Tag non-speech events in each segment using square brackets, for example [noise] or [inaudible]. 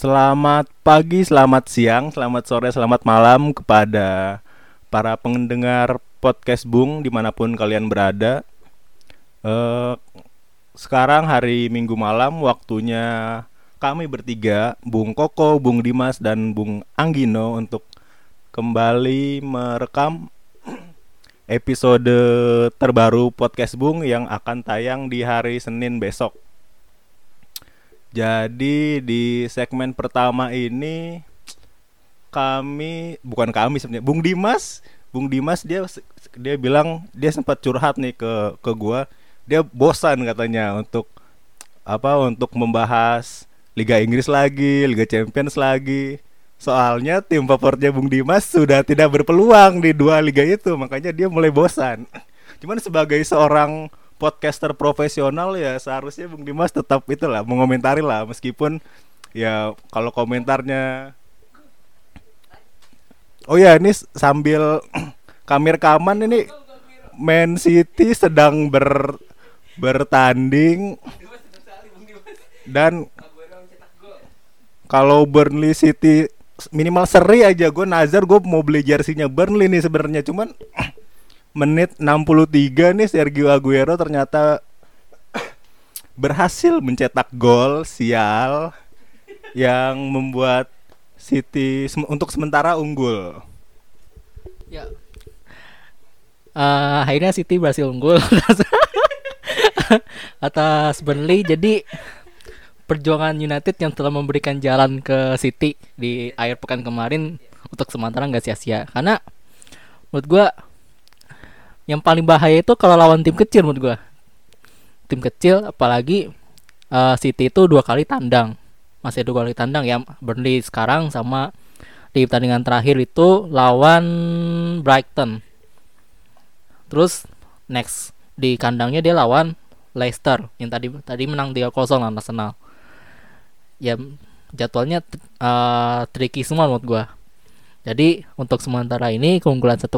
Selamat pagi, selamat siang, selamat sore, selamat malam kepada para pendengar podcast Bung di mana pun kalian berada. Eh, sekarang hari Minggu malam waktunya kami bertiga, Bung Koko, Bung Dimas, dan Bung Anggino untuk kembali merekam episode terbaru podcast Bung yang akan tayang di hari Senin besok. Jadi di segmen pertama ini kami bukan kami sebenarnya Bung Dimas, Bung Dimas dia dia bilang dia sempat curhat nih ke ke gua. Dia bosan katanya untuk apa untuk membahas Liga Inggris lagi, Liga Champions lagi. Soalnya tim favoritnya Bung Dimas sudah tidak berpeluang di dua liga itu, makanya dia mulai bosan. Cuman sebagai seorang podcaster profesional ya seharusnya Bung Dimas tetap itulah mengomentari lah. Meskipun ya kalau komentarnya Oh ya ini sambil [clears throat] kami rekaman ini Man City sedang ber bertanding. Dan kalau Burnley City minimal seri aja gue Nazar gue mau beli jersinya Burnley nih sebenarnya. Cuman [clears throat] menit 63 nih Sergio Aguero ternyata berhasil mencetak gol sial yang membuat City sem untuk sementara unggul. Ya. Uh, akhirnya City berhasil unggul [laughs] atas Burnley. Jadi perjuangan United yang telah memberikan jalan ke City di akhir pekan kemarin untuk sementara nggak sia-sia. Karena menurut gua yang paling bahaya itu kalau lawan tim kecil menurut gua. Tim kecil apalagi uh, City itu dua kali tandang. Masih dua kali tandang ya Burnley sekarang sama di pertandingan terakhir itu lawan Brighton. Terus next di kandangnya dia lawan Leicester yang tadi tadi menang 3-0 lawan Arsenal. Ya jadwalnya uh, tricky semua menurut gua. Jadi untuk sementara ini keunggulan 1-0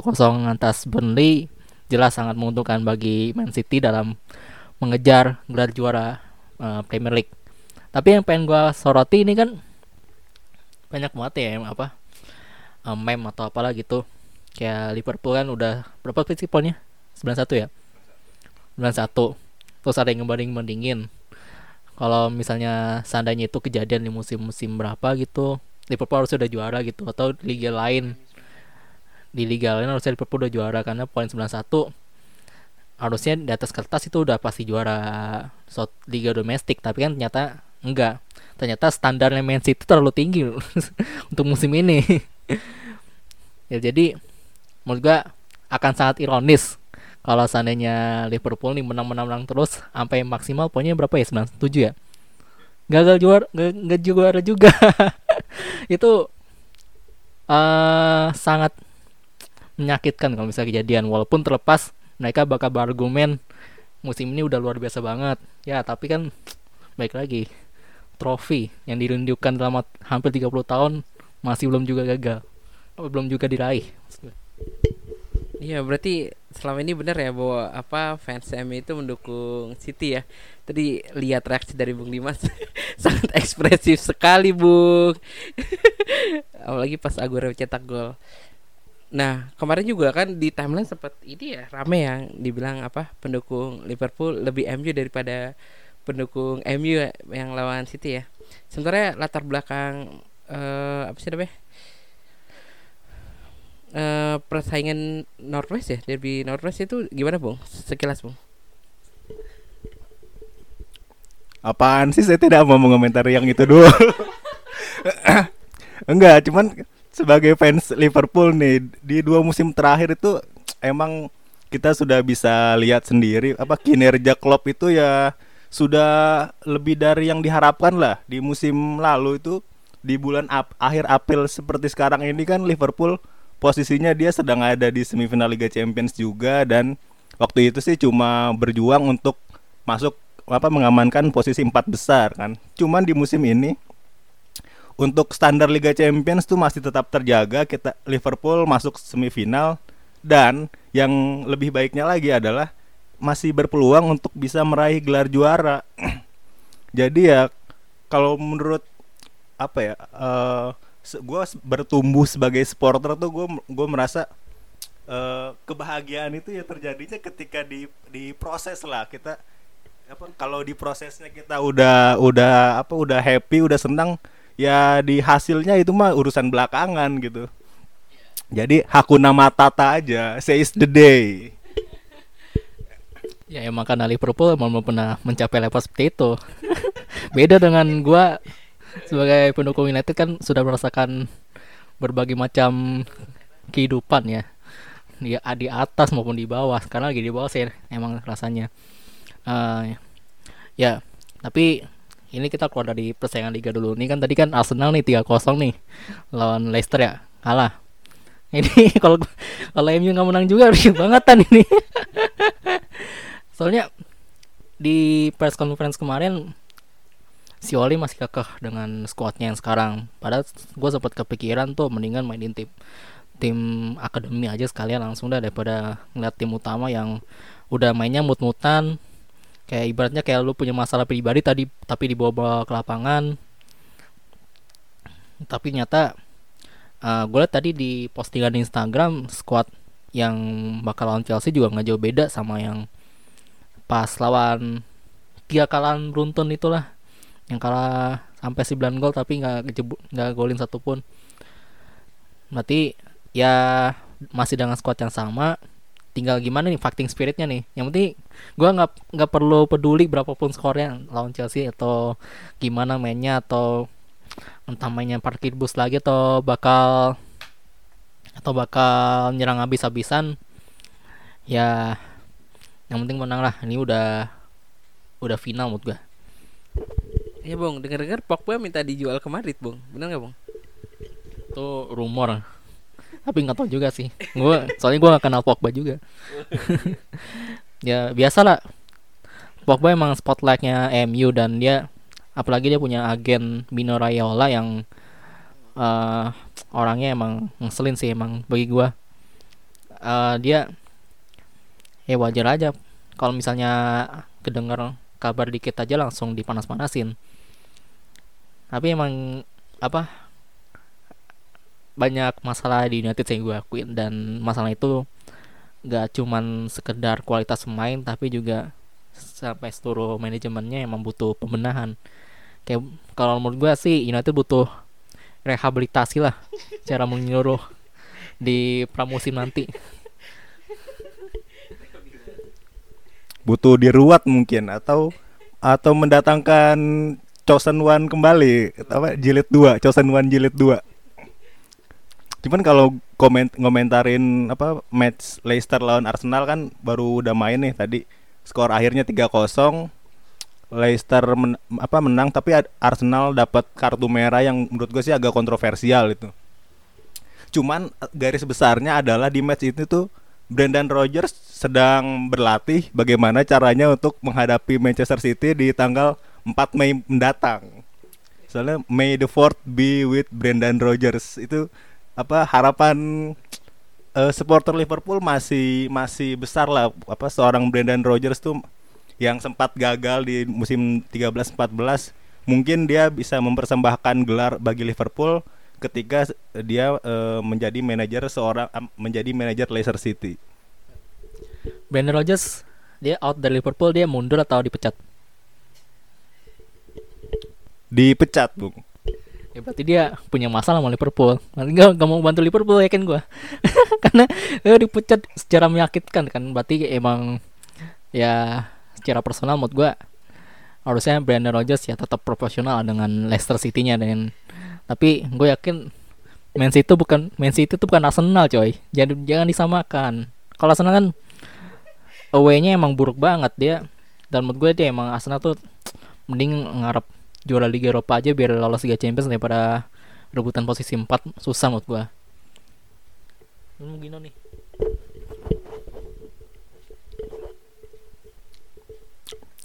atas Burnley jelas sangat menguntungkan bagi Man City dalam mengejar gelar juara uh, Premier League. Tapi yang pengen gua soroti ini kan banyak banget ya yang apa um, meme atau apalah gitu. Kayak Liverpool kan udah berapa sih poinnya? 91 ya? 91. Terus ada yang ngebanding-bandingin. Kalau misalnya seandainya itu kejadian di musim-musim berapa gitu, Liverpool harus sudah juara gitu atau liga lain di liga lain harusnya Liverpool udah juara karena poin 91 harusnya di atas kertas itu udah pasti juara liga domestik tapi kan ternyata enggak. Ternyata standarnya Man City terlalu tinggi [laughs] untuk musim ini. [laughs] Ya jadi menurut gua akan sangat ironis kalau seandainya Liverpool nih menang-menang terus sampai maksimal poinnya berapa ya? 97 ya? Gagal juara nggak juara juga. [laughs] Itu uh, sangat menyakitkan kalau misalnya kejadian walaupun terlepas mereka bakal berargumen musim ini udah luar biasa banget ya tapi kan baik lagi trofi yang dirindukan dalam hampir 30 tahun masih belum juga gagal belum juga diraih Iya berarti selama ini benar ya bahwa apa fans MU itu mendukung City ya. Tadi lihat reaksi dari Bung Dimas [laughs] sangat ekspresif sekali Bung. [laughs] Apalagi pas Aguero cetak gol. Nah kemarin juga kan di timeline sempat ini ya rame yang dibilang apa pendukung Liverpool lebih MU daripada pendukung MU yang lawan City ya. Sementara latar belakang uh, apa sih namanya? Uh, persaingan Northwest ya derby Northwest itu gimana bung sekilas bung Apaan sih saya tidak mau mengomentari yang itu dulu. [laughs] Enggak, cuman sebagai fans Liverpool nih di dua musim terakhir itu emang kita sudah bisa lihat sendiri apa kinerja Klopp itu ya sudah lebih dari yang diharapkan lah di musim lalu itu di bulan Ap- akhir April seperti sekarang ini kan Liverpool posisinya dia sedang ada di semifinal Liga Champions juga dan waktu itu sih cuma berjuang untuk masuk apa mengamankan posisi empat besar kan. Cuman di musim ini untuk standar Liga Champions tuh masih tetap terjaga. Kita Liverpool masuk semifinal. Dan yang lebih baiknya lagi adalah masih berpeluang untuk bisa meraih gelar juara. [clears throat] Jadi ya kalau menurut apa ya eh gue bertumbuh sebagai supporter tuh gue gue merasa eh, kebahagiaan itu ya terjadinya ketika di di proses lah. Kita apa kalau di prosesnya kita udah udah apa udah happy udah senang ya di hasilnya itu mah urusan belakangan gitu jadi hakuna matata aja says the day Ya emang karena Liverpool emang belum pernah mencapai level seperti itu. [laughs] Beda dengan gua sebagai pendukung United kan sudah merasakan berbagai macam kehidupan ya. Di, di atas maupun di bawah. Sekarang lagi di bawah sih emang rasanya. Eh, ya, tapi ini kita keluar dari persaingan liga dulu. Ini kan tadi kan Arsenal nih 3-0 nih lawan Leicester ya. Kalah. [laughs] Ini kalau kalau MU nggak menang juga rugi bangetan ini. [laughs] Soalnya di press conference kemarin si Oli masih kekeh dengan squadnya yang sekarang. Padahal gue sempat kepikiran tuh mendingan mainin tim tim akademi aja sekalian langsung dah daripada ngeliat tim utama yang udah mainnya mut-mutan kayak ibaratnya kayak lu punya masalah pribadi tadi tapi dibawa-bawa ke lapangan. Tapi nyata gue liat tadi di postingan Instagram squad yang bakal lawan Chelsea juga nggak jauh beda sama yang pas lawan tiga kalahan beruntun itulah. Yang kalah sampai 9 gol tapi nggak nggak golin satupun. Berarti ya masih dengan squad yang sama. Tinggal gimana nih fighting spiritnya nih. Yang penting gua nggak nggak perlu peduli berapapun skornya lawan Chelsea atau gimana mainnya atau entah mainnya parkir bus lagi atau bakal atau bakal nyerang habis-habisan ya yang penting menang lah. Ini udah udah final menurut gua. Iya bang, dengar-dengar Pogba minta dijual ke Madrid bang, benar nggak bang? itu rumor. Tapi nggak tahu juga sih. Gua soalnya gua nggak kenal Pogba juga [laughs] ya biasa lah Pogba emang spotlightnya MU dan dia apalagi dia punya agen Mino Raiola yang eh, orangnya emang ngeselin sih emang bagi gua. Eh, dia ya wajar aja. Kalau misalnya kedenger kabar dikit aja langsung dipanas-panasin. Tapi emang apa banyak masalah di United yang gue akuin. Dan masalah itu gak cuman sekedar kualitas pemain tapi juga sampai seluruh manajemennya emang butuh pembenahan. Kayak kalau menurut gue sih United butuh rehabilitasi lah cara menyeluruh di pramusim nanti. Butuh diruat mungkin atau atau mendatangkan Chosen One kembali. Apa jilid 2 Chosen One jilid 2 cuman kalau komen ngomentarin apa match Leicester lawan Arsenal kan baru udah main nih tadi. Skor akhirnya 3-0 Leicester men- apa menang tapi Arsenal dapat kartu merah yang menurut gue sih agak kontroversial itu. Cuman eh, garis besarnya adalah di match itu tuh Brendan Rodgers sedang berlatih bagaimana caranya untuk menghadapi Manchester City di tanggal 4 Mei mendatang. Soalnya May the 4th be with Brendan Rodgers. Itu apa harapan eh, supporter Liverpool masih masih besar lah apa seorang Brendan Rodgers tuh yang sempat gagal di musim 13-14 mungkin dia bisa mempersembahkan gelar bagi Liverpool ketika dia eh, menjadi manajer seorang am- menjadi manajer Leicester City. Brendan Rodgers dia out dari Liverpool dia mundur atau dipecat Dipecat, Bung. Berarti dia punya masalah sama Liverpool. Nanti gak, gak mau bantu Liverpool yakin gua. [laughs] Karena dia dipecat secara menyakitkan kan. Berarti emang ya secara personal menurut gua harusnya Brendan Rodgers ya tetap profesional dengan Leicester City-nya dan tapi gue yakin Man City itu bukan Man City itu bukan Arsenal coy. Jangan jangan disamakan. Kalau Arsenal kan away-nya emang buruk banget dia. Dan menurut gue dia emang Arsenal tuh mending ngarep juara Liga Eropa aja biar lolos Liga Champions daripada rebutan posisi 4 susah menurut gua. Lu Gino nih.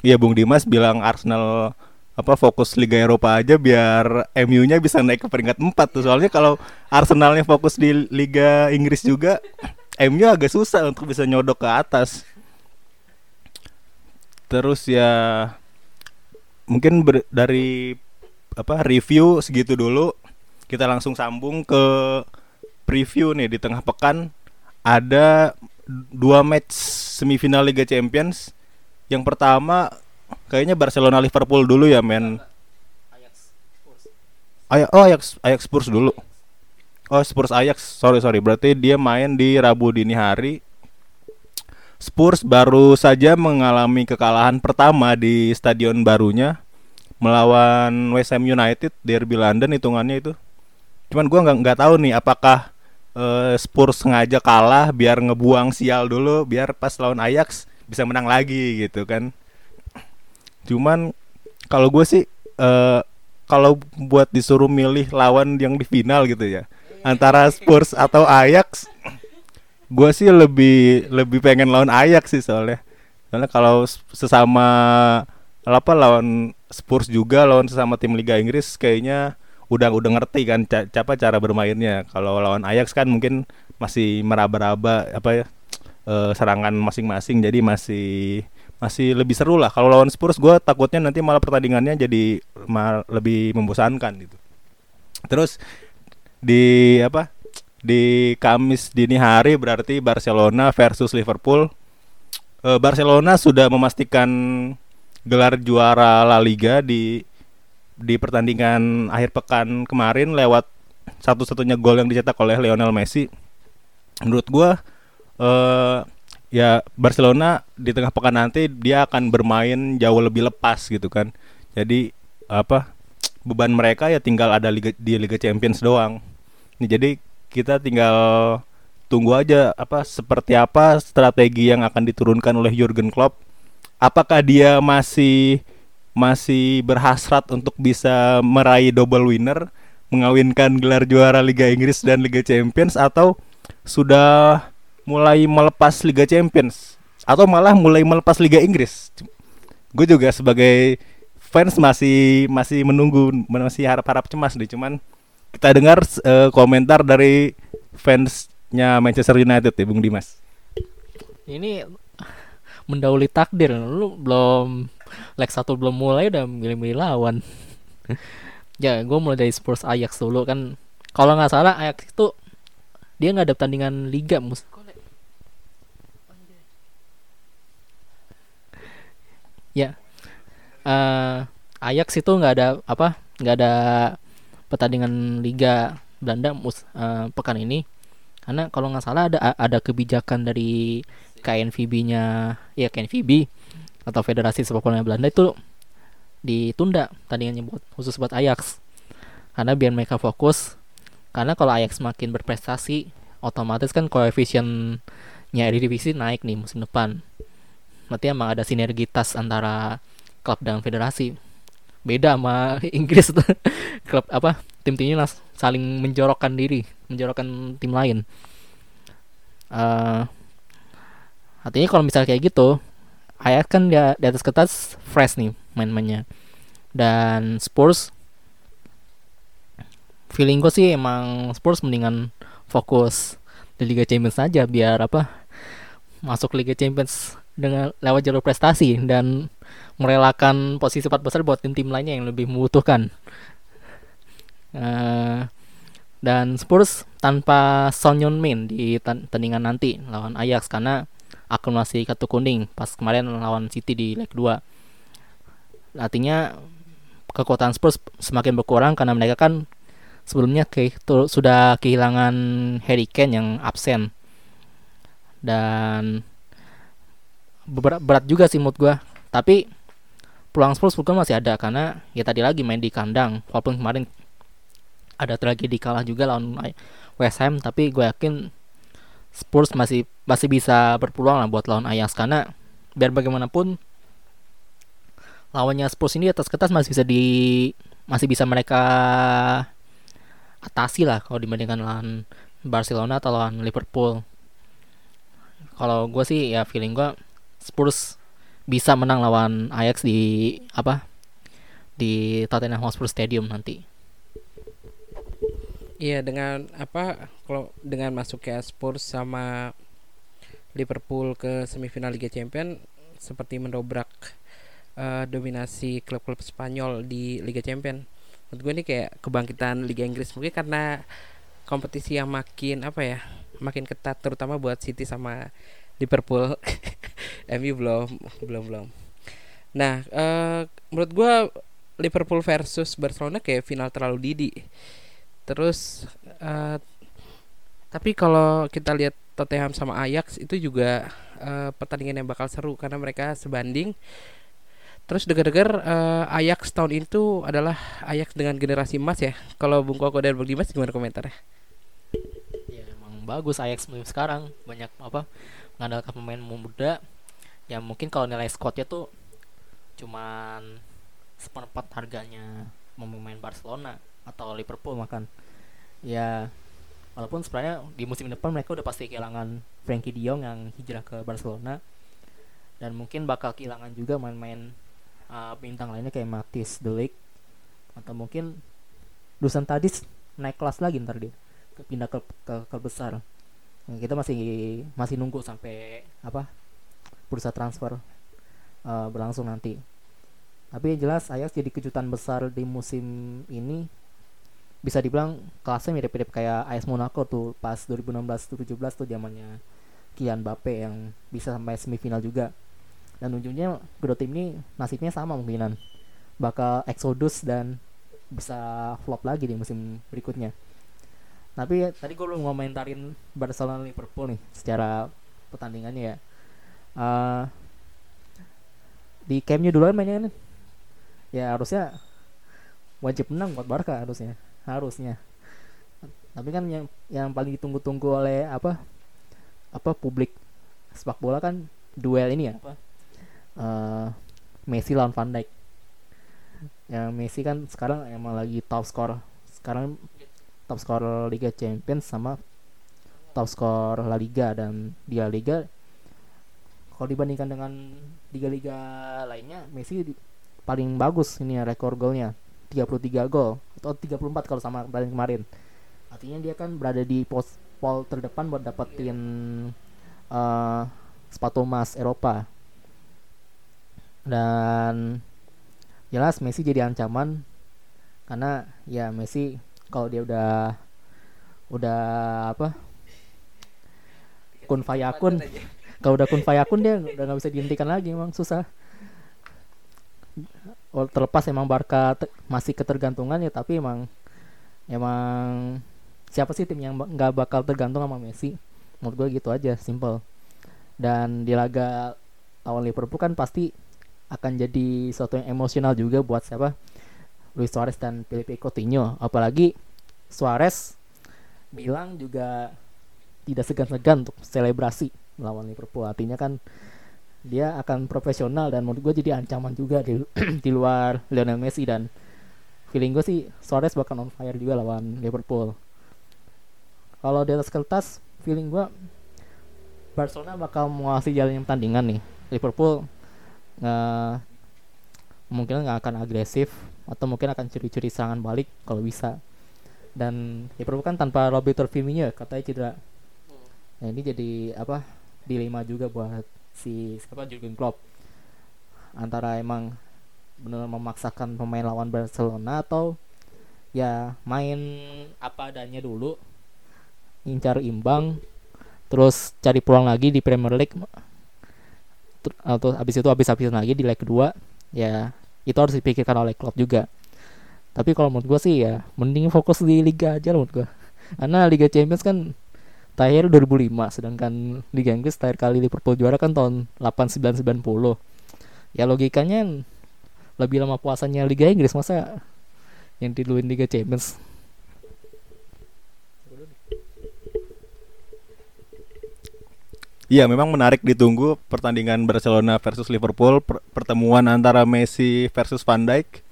Iya Bung Dimas bilang Arsenal apa fokus Liga Eropa aja biar MU-nya bisa naik ke peringkat 4 tuh. Soalnya kalau Arsenalnya fokus di Liga Inggris juga MU agak susah untuk bisa nyodok ke atas. Terus ya mungkin ber- dari apa review segitu dulu. Kita langsung sambung ke preview nih di tengah pekan ada dua match semifinal Liga Champions. Yang pertama kayaknya Barcelona Liverpool dulu ya men. Ayak, oh Ajax Ajax Spurs dulu. Oh Spurs Ajax, sorry sorry. Berarti dia main di Rabu dini hari. Spurs baru saja mengalami kekalahan pertama di stadion barunya melawan West Ham United derby London hitungannya itu. Cuman gua nggak nggak tahu nih apakah eh, Spurs sengaja kalah biar ngebuang sial dulu biar pas lawan Ajax bisa menang lagi gitu kan. Cuman kalau gue sih eh, kalau buat disuruh milih lawan yang di final gitu ya antara Spurs atau Ajax, gue sih lebih lebih pengen lawan Ajax sih soalnya. Soalnya kalau sesama apa lawan Spurs juga lawan sesama tim Liga Inggris kayaknya udah udah ngerti kan ca- apa cara bermainnya. Kalau lawan Ajax kan mungkin masih meraba-raba apa ya eh, serangan masing-masing jadi masih masih lebih seru lah. Kalau lawan Spurs gue takutnya nanti malah pertandingannya jadi mal- lebih membosankan gitu. Terus di apa? Di Kamis dini hari berarti Barcelona versus Liverpool. Eh, Barcelona sudah memastikan gelar juara La Liga di di pertandingan akhir pekan kemarin lewat satu-satunya gol yang dicetak oleh Lionel Messi. Menurut gua eh ya Barcelona di tengah pekan nanti dia akan bermain jauh lebih lepas gitu kan. Jadi apa beban mereka ya tinggal ada liga, di Liga Champions doang. Nih jadi kita tinggal tunggu aja apa seperti apa strategi yang akan diturunkan oleh Jurgen Klopp. Apakah dia masih masih berhasrat untuk bisa meraih double winner, mengawinkan gelar juara Liga Inggris dan Liga Champions atau sudah mulai melepas Liga Champions atau malah mulai melepas Liga Inggris. Gue juga sebagai fans masih masih menunggu masih harap-harap cemas deh cuman kita dengar eh, komentar dari fansnya Manchester United ya Bung Dimas. Ini mendahului takdir. Lu belum leg satu belum mulai udah milih-milih lawan. [laughs] ya, gue mulai dari Spurs Ajax dulu kan. Kalau nggak salah Ajax itu dia nggak ada pertandingan liga mus. Ya, eh Ajax itu nggak ada apa nggak ada pertandingan liga Belanda mus eh, pekan ini. Karena kalau nggak salah ada ada kebijakan dari KNVB-nya ya KNVB atau Federasi Sepak Bola Belanda itu ditunda tandingannya buat khusus buat Ajax. Karena biar mereka fokus. Karena kalau Ajax makin berprestasi otomatis kan koefisiennya Eredivisie naik nih musim depan. Berarti emang ada sinergitas antara klub dan federasi beda sama [laughs] Inggris tuh. Klub apa tim-timnya saling menjorokkan diri menjorokkan tim lain. Eh artinya kalau misalnya kayak gitu Ajax kan dia di atas kertas fresh nih main-mainnya. Dan Spurs feeling gue sih emang Spurs mendingan fokus di Liga Champions saja biar apa masuk Liga Champions dengan lewat jalur prestasi dan merelakan posisi empat besar buat tim-tim lainnya yang lebih membutuhkan. Eh, dan Spurs tanpa Son Heung-min di tan- tandingan nanti lawan Ajax karena akumulasi kartu kuning pas kemarin lawan City di leg 2. Artinya kekuatan Spurs semakin berkurang karena mereka kan sebelumnya ke, sudah kehilangan Harry Kane yang absen. Dan berat, berat juga sih mood gua. Tapi peluang Spurs bukan masih ada karena ya tadi lagi main di kandang walaupun kemarin ada tragedi kalah juga lawan West Ham tapi gue yakin Spurs masih masih bisa berpeluang lah buat lawan Ajax karena biar bagaimanapun lawannya Spurs ini atas kertas masih bisa di masih bisa mereka atasi lah kalau dibandingkan lawan Barcelona atau lawan Liverpool. Kalau gue sih ya feeling gue Spurs bisa menang lawan Ajax di apa di Tottenham Hotspur Stadium nanti. Iya dengan apa kalau dengan masuknya Spurs sama Liverpool ke semifinal Liga Champions seperti mendobrak eh, dominasi klub-klub Spanyol di Liga Champions. Menurut gue ini kayak kebangkitan Liga Inggris mungkin karena kompetisi yang makin apa ya makin ketat terutama buat City sama Liverpool. [laughs] MU belum belum belum. Nah eh, menurut gue Liverpool versus Barcelona kayak final terlalu dini. Terus eh, tapi kalau kita lihat Tottenham sama Ajax itu juga eh, pertandingan yang bakal seru karena mereka sebanding. Terus dengar-dengar eh, Ajax tahun itu adalah Ajax dengan generasi emas ya. Kalau Bung Koko dan Bung Dimas gimana komentarnya? Ya emang bagus Ajax musim sekarang banyak apa mengandalkan pemain muda yang mungkin kalau nilai squadnya tuh cuman seperempat harganya pemain Barcelona atau Liverpool makan. Ya walaupun sebenarnya di musim depan mereka udah pasti kehilangan Frankie De Jong yang hijrah ke Barcelona dan mungkin bakal kehilangan juga main-main uh, bintang lainnya kayak Matis, De Ligt atau mungkin Dusan Tadis naik kelas lagi ntar dia ke- pindah ke ke klub besar kita masih masih nunggu sampai apa bursa transfer uh, berlangsung nanti. Tapi yang jelas Ajax jadi kejutan besar di musim ini. Bisa dibilang kelasnya mirip-mirip kayak AS Monaco tuh pas 2016-17 tuh zamannya Kylian Mbappe yang bisa sampai semifinal juga. Dan ujungnya kedua tim ini nasibnya sama kemungkinan bakal exodus dan bisa flop lagi di musim berikutnya tapi tadi gue belum ngomentarin Barcelona Liverpool nih secara pertandingannya ya. Eh, di Camp Nou duluan mainnya kan ya harusnya wajib menang buat Barca harusnya. Harusnya. Tapi kan yang yang paling ditunggu-tunggu oleh apa apa publik sepak bola kan duel ini ya. Apa? Eh, Messi lawan Van Dijk. Yang Messi kan sekarang emang lagi top score sekarang top skor Liga Champions sama top skor La Liga dan di La Liga. Kalau dibandingkan dengan liga-liga lainnya Messi paling bagus ini ya rekor golnya 33 gol atau 34 kalau sama pertandingan kemarin. Artinya dia kan berada di pos pol terdepan buat dapetin eh, sepatu emas Eropa. Dan jelas Messi jadi ancaman karena ya Messi kalau dia udah udah apa? Kun fayakun kalau udah kun fayakun dia udah nggak bisa dihentikan lagi emang susah. Oh, terlepas emang Barca te- masih ketergantungan ya tapi emang emang siapa sih tim yang nggak bakal tergantung sama Messi? Menurut gue gitu aja simple. Dan di laga lawan Liverpool kan pasti akan jadi sesuatu yang emosional juga buat siapa Luis Suarez dan Felipe Coutinho. Apalagi Suarez bilang juga tidak segan-segan untuk selebrasi melawan Liverpool. Artinya kan dia akan profesional dan menurut gue jadi ancaman juga di, [clears throat] di luar Lionel Messi. Dan feeling gue sih Suarez bakal on fire juga lawan Liverpool. Kalau di atas kertas feeling gue Barcelona bakal menguasai jalannya pertandingan nih. Liverpool nggak mungkin nggak akan agresif atau mungkin akan curi-curi serangan balik kalau bisa. Dan Liverpool kan tanpa Roberto Firmino katanya cedera. Nah ini jadi apa dilema juga buat si siapa Jurgen Klopp. Antara emang benar memaksakan pemain lawan Barcelona atau ya main apa adanya dulu incar imbang terus cari peluang lagi di Premier League atau habis itu habis-habisan lagi di leg kedua ya itu harus dipikirkan oleh Klopp juga. Tapi kalau menurut gue sih ya mending fokus di Liga aja menurut gue karena Liga Champions kan terakhir 2005 sedangkan Liga Inggris terakhir kali Liverpool juara kan tahun 8990 ya logikanya lebih lama puasanya Liga Inggris masa yang duluin Liga Champions Iya, memang menarik ditunggu pertandingan Barcelona versus Liverpool, per- pertemuan antara Messi versus Van Dijk,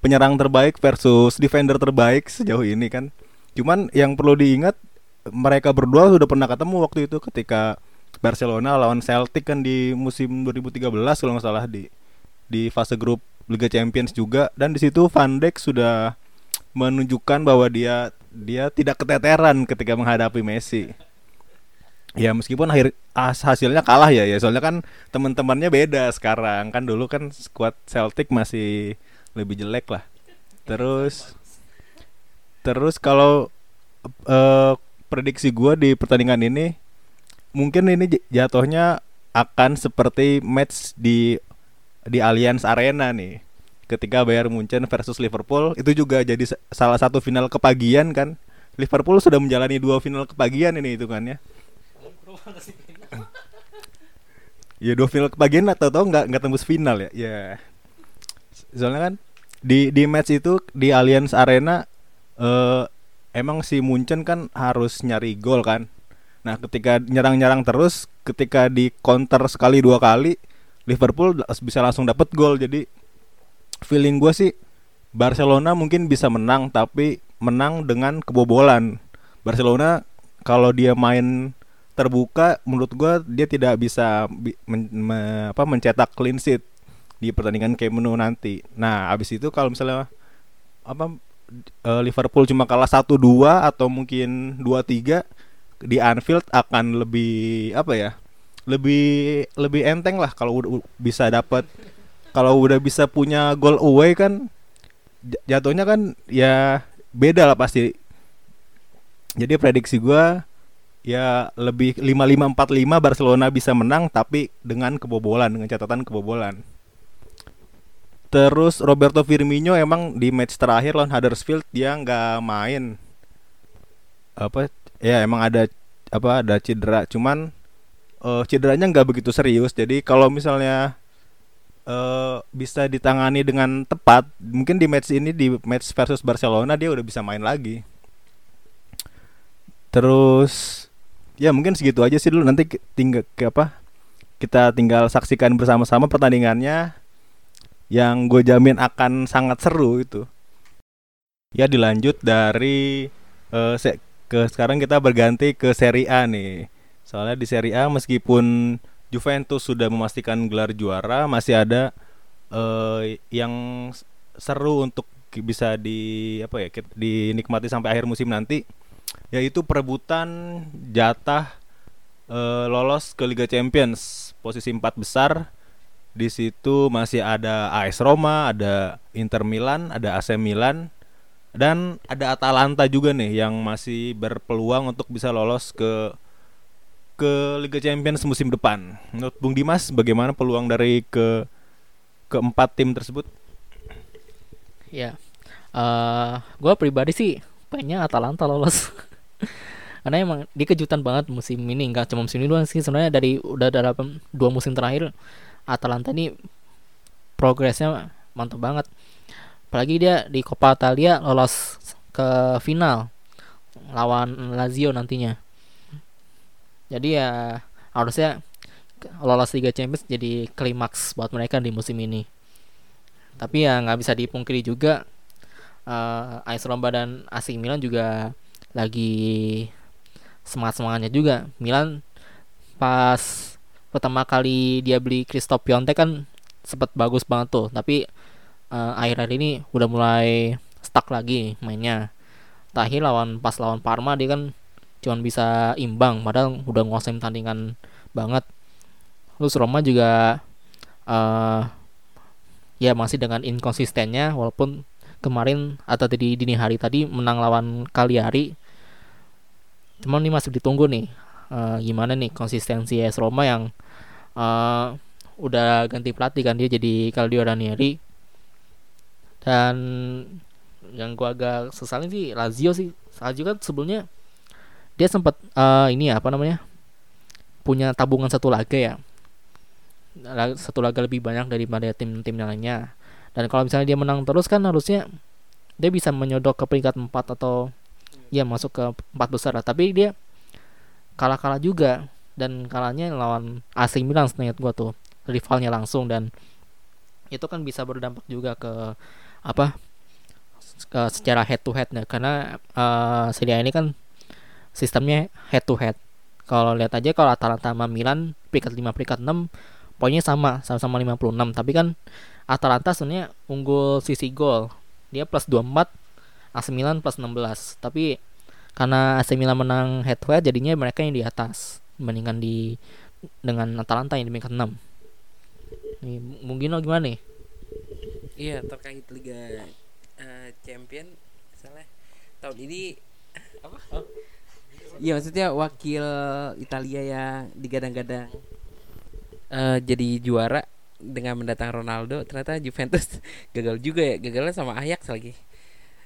penyerang terbaik versus defender terbaik sejauh ini kan. Cuman yang perlu diingat mereka berdua sudah pernah ketemu waktu itu ketika Barcelona lawan Celtic kan di musim 2013 kalau nggak salah di di fase grup Liga Champions juga dan di situ Van Dijk sudah menunjukkan bahwa dia dia tidak keteteran ketika menghadapi Messi. Ya meskipun akhir as- hasilnya kalah ya ya soalnya kan teman-temannya beda sekarang kan dulu kan skuad Celtic masih lebih jelek lah. Terus terus kalau eh, prediksi gua di pertandingan ini mungkin ini jatuhnya akan seperti match di di Allianz Arena nih. Ketika Bayern Munchen versus Liverpool itu juga jadi sa- salah satu final kepagian kan. Liverpool sudah menjalani dua final kepagian ini hitungannya. Ya dua final kepagian atau tau nggak nggak tembus final ya. Ya. Soalnya kan di di match itu di Allianz Arena eh emang si Munchen kan harus nyari gol kan. Nah, ketika nyerang-nyerang terus, ketika di counter sekali dua kali, Liverpool bisa langsung dapat gol. Jadi feeling gue sih Barcelona mungkin bisa menang, tapi menang dengan kebobolan. Barcelona kalau dia main terbuka, menurut gue dia tidak bisa bi- men- me- apa mencetak clean sheet di pertandingan Camp Nou nanti. Nah, abis itu kalau misalnya apa eh, Liverpool cuma kalah 1-2 atau mungkin 2-3 di Anfield akan lebih apa ya? Lebih lebih enteng lah kalau udah bisa dapat kalau udah bisa punya gol away kan jatuhnya kan ya beda lah pasti. Jadi prediksi gua ya lebih 5-5-4-5 Barcelona bisa menang tapi dengan kebobolan dengan catatan kebobolan. Terus Roberto Firmino emang di match terakhir lawan Huddersfield dia nggak main. Apa ya emang ada apa ada cedera cuman eh, cederanya nggak begitu serius. Jadi kalau misalnya eh, bisa ditangani dengan tepat, mungkin di match ini di match versus Barcelona dia udah bisa main lagi. Terus ya mungkin segitu aja sih dulu nanti tinggal ke apa? Kita tinggal saksikan bersama-sama pertandingannya yang gue jamin akan sangat seru itu. Ya dilanjut dari eh, se- ke sekarang kita berganti ke Serie A nih. Soalnya di Serie A meskipun Juventus sudah memastikan gelar juara, masih ada eh, yang seru untuk bisa di apa ya dinikmati sampai akhir musim nanti, yaitu perebutan jatah eh, lolos ke Liga Champions posisi empat besar di situ masih ada AS Roma, ada Inter Milan, ada AC Milan, dan ada Atalanta juga nih yang masih berpeluang untuk bisa lolos ke ke Liga Champions musim depan. Menurut Bung Dimas, bagaimana peluang dari ke keempat tim tersebut? Ya, eh gue pribadi sih pengennya Atalanta lolos. [laughs] Karena emang dia kejutan banget musim ini, nggak cuma musim ini doang sih. Sebenarnya dari udah dalam dua musim terakhir Atalanta ini progresnya mantap banget. Apalagi dia di Coppa Italia lolos ke final lawan Lazio nantinya. Jadi ya harusnya lolos Liga Champions jadi klimaks buat mereka di musim ini. Tapi ya nggak bisa dipungkiri juga eh AS Roma dan AC Milan juga lagi semangat semangatnya juga. Milan pas pertama kali dia beli Christoph Piontek kan sempet bagus banget tuh, tapi eh, akhir-akhir ini udah mulai stuck lagi mainnya. Terakhir lawan pas lawan Parma dia kan cuman bisa imbang, padahal udah nguasain pertandingan banget. Terus Roma juga eh ya masih dengan inkonsistennya walaupun kemarin atau di dini hari tadi menang lawan Cagliari cuman ini masih ditunggu nih eh, gimana nih konsistensi AS Roma yang eh, udah ganti pelatih kan dia jadi Claudio Ranieri. Dan yang gua agak sesalin sih Lazio sih. Lazio kan sebelumnya dia sempat eh, ini ya apa namanya punya tabungan satu laga ya. Satu laga lebih banyak daripada tim-tim lainnya. Dan kalau misalnya dia menang terus kan harusnya dia bisa menyodok ke peringkat 4 atau ya masuk ke empat besar lah. tapi dia kalah-kalah juga dan kalahnya lawan AC Milan seingat gua tuh rivalnya langsung dan itu kan bisa berdampak juga ke apa uh, secara head to head ya karena uh, Serie A ini kan sistemnya head to head. Kalau lihat aja kalau Atalanta sama Milan peringkat 5 peringkat 6 poinnya sama sama-sama 56 tapi kan Atalanta sebenarnya unggul sisi gol. Dia plus 24 AC Milan plus 16. Tapi karena AC Milan menang head to head jadinya mereka yang di atas dibandingkan di dengan Atalanta yang di peringkat 6. Nih, mungkin lo gimana nih? Iya terkait Liga eh, Champion misalnya tahun ini [laughs] apa? Iya maksudnya wakil Italia yang digadang-gadang eh, jadi juara dengan mendatang Ronaldo ternyata Juventus [laughs] gagal juga ya gagalnya sama Ajax lagi.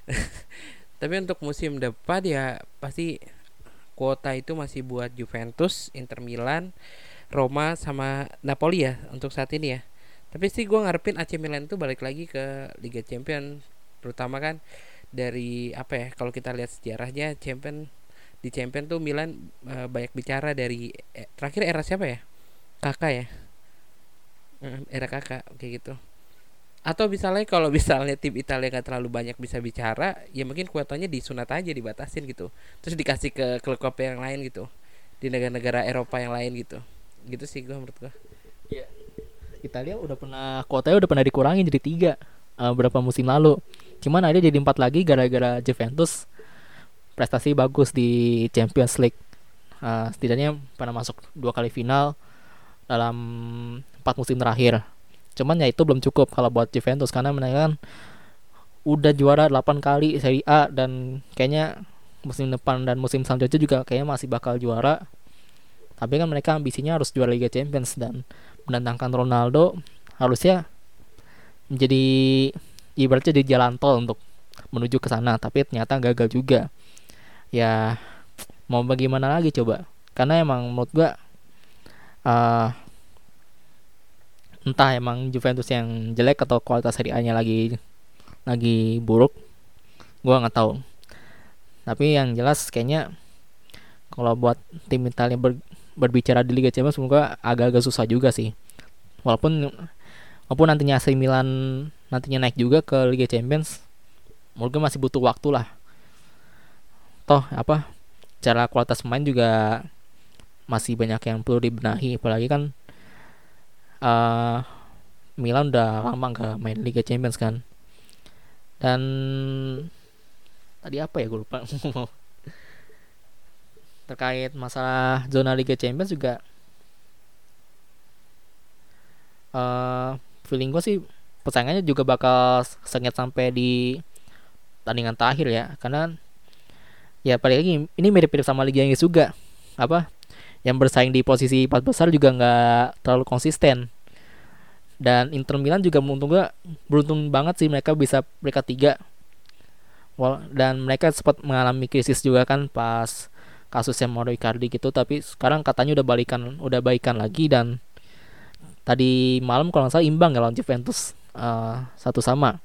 [laughs] Tapi untuk musim depan ya pasti kuota itu masih buat Juventus, Inter Milan, Roma sama Napoli ya untuk saat ini ya. Tapi sih gue ngarepin AC Milan tuh balik lagi ke Liga Champion terutama kan dari apa ya kalau kita lihat sejarahnya Champion di Champion tuh Milan eh, banyak bicara dari eh, terakhir era siapa ya? Kakak ya? Eh, era kakak kayak gitu atau misalnya kalau [laughs] misalnya tim Italia nggak terlalu banyak bisa bicara ya mungkin kuotanya disunat aja dibatasin gitu terus dikasih ke klub-klub yang lain gitu di negara-negara Eropa yang lain gitu gitu sih gue menurut gue Italia udah pernah kuotanya udah pernah dikurangin jadi tiga eh, berapa musim lalu. Cuman ada jadi empat lagi gara-gara Juventus prestasi bagus di Champions League. Eh, setidaknya pernah masuk dua kali final dalam empat musim terakhir. Cuman ya itu belum cukup kalau buat Juventus karena mereka kan udah juara 8 kali Serie A dan kayaknya musim depan dan musim selanjutnya juga kayaknya masih bakal juara. Tapi kan mereka ambisinya harus juara Liga Champions dan mendatangkan Ronaldo harusnya menjadi ibaratnya di jalan tol untuk menuju ke sana tapi ternyata gagal juga ya mau bagaimana lagi coba karena emang menurut gua eh, entah emang Juventus yang jelek atau kualitas Serie A-nya lagi lagi buruk gua nggak tahu. Tapi yang jelas kayaknya kalau buat tim Italia ber- berbicara di Liga Champions semoga agak-agak susah juga sih. Walaupun walaupun nantinya AC Milan nantinya naik juga ke Liga Champions gue masih butuh waktu lah. Toh apa cara kualitas pemain juga masih banyak yang perlu dibenahi. Apalagi kan eh Milan udah lama nggak main Liga Champions kan. Dan tadi apa ya gue lupa. [laughs] Terkait masalah zona Liga Champions juga eh feeling gue sih persaingannya juga bakal sengit sampai di tandingan terakhir ya. Karena ya paling lagi ini mirip-mirip sama Liga Inggris juga. Apa yang bersaing di posisi empat besar juga nggak terlalu konsisten. Dan Inter Milan juga beruntung gua beruntung banget sih mereka bisa peringkat tiga. Dan mereka sempat mengalami krisis juga kan pas kasusnya Mauro Icardi gitu tapi sekarang katanya udah balikan udah baikan lagi dan tadi malam kalau nggak salah imbang ya lawan Juventus eh, satu sama.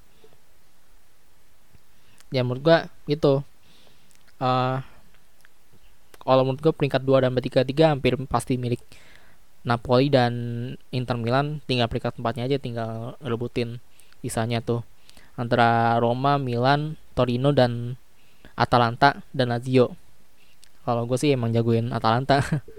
Ya menurut gua itu eh kalau menurut gua peringkat 2 dan peringkat 3 hampir pasti milik Napoli dan Inter Milan tinggal peringkat empatnya aja tinggal rebutin sisanya tuh antara Roma, Milan, Torino dan Atalanta dan Lazio. Kalau gue sih emang jagoin Atalanta. [laughs]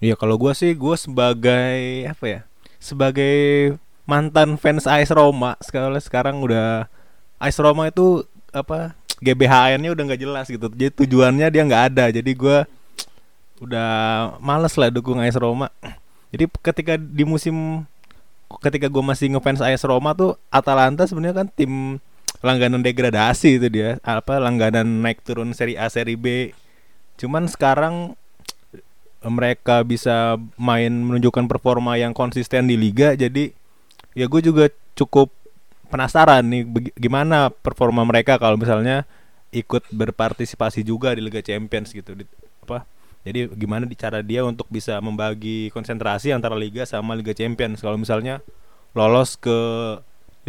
Iya kalau gua sih gua sebagai apa ya? Sebagai mantan fans AS Roma sekarang sekarang udah AS Roma itu apa GBHN-nya udah nggak jelas gitu. Jadi tujuannya dia nggak ada. Jadi gua udah males lah dukung AS Roma. Jadi ketika di musim ketika gue masih ngefans AS Roma tuh Atalanta sebenarnya kan tim langganan degradasi itu dia apa langganan naik turun seri A seri B cuman sekarang mereka bisa main menunjukkan performa yang konsisten di liga jadi ya gue juga cukup penasaran nih gimana performa mereka kalau misalnya ikut berpartisipasi juga di Liga Champions gitu Di- apa? Jadi gimana cara dia untuk bisa membagi konsentrasi antara liga sama Liga Champions? Kalau misalnya lolos ke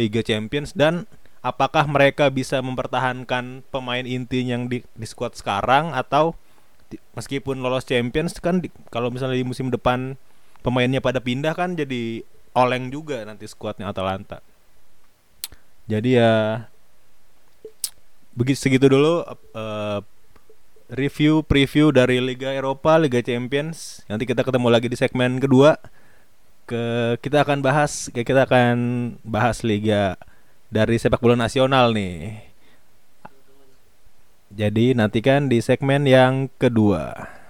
Liga Champions dan apakah mereka bisa mempertahankan pemain inti yang di, di squad sekarang atau di- meskipun lolos Champions kan di- kalau misalnya di musim depan pemainnya pada pindah kan jadi oleng juga nanti skuadnya Atalanta Jadi ya begitu segitu dulu eh, review preview dari Liga Eropa, Liga Champions. Nanti kita ketemu lagi di segmen kedua. Ke kita akan bahas kita akan bahas liga dari sepak bola nasional nih. Jadi nantikan di segmen yang kedua.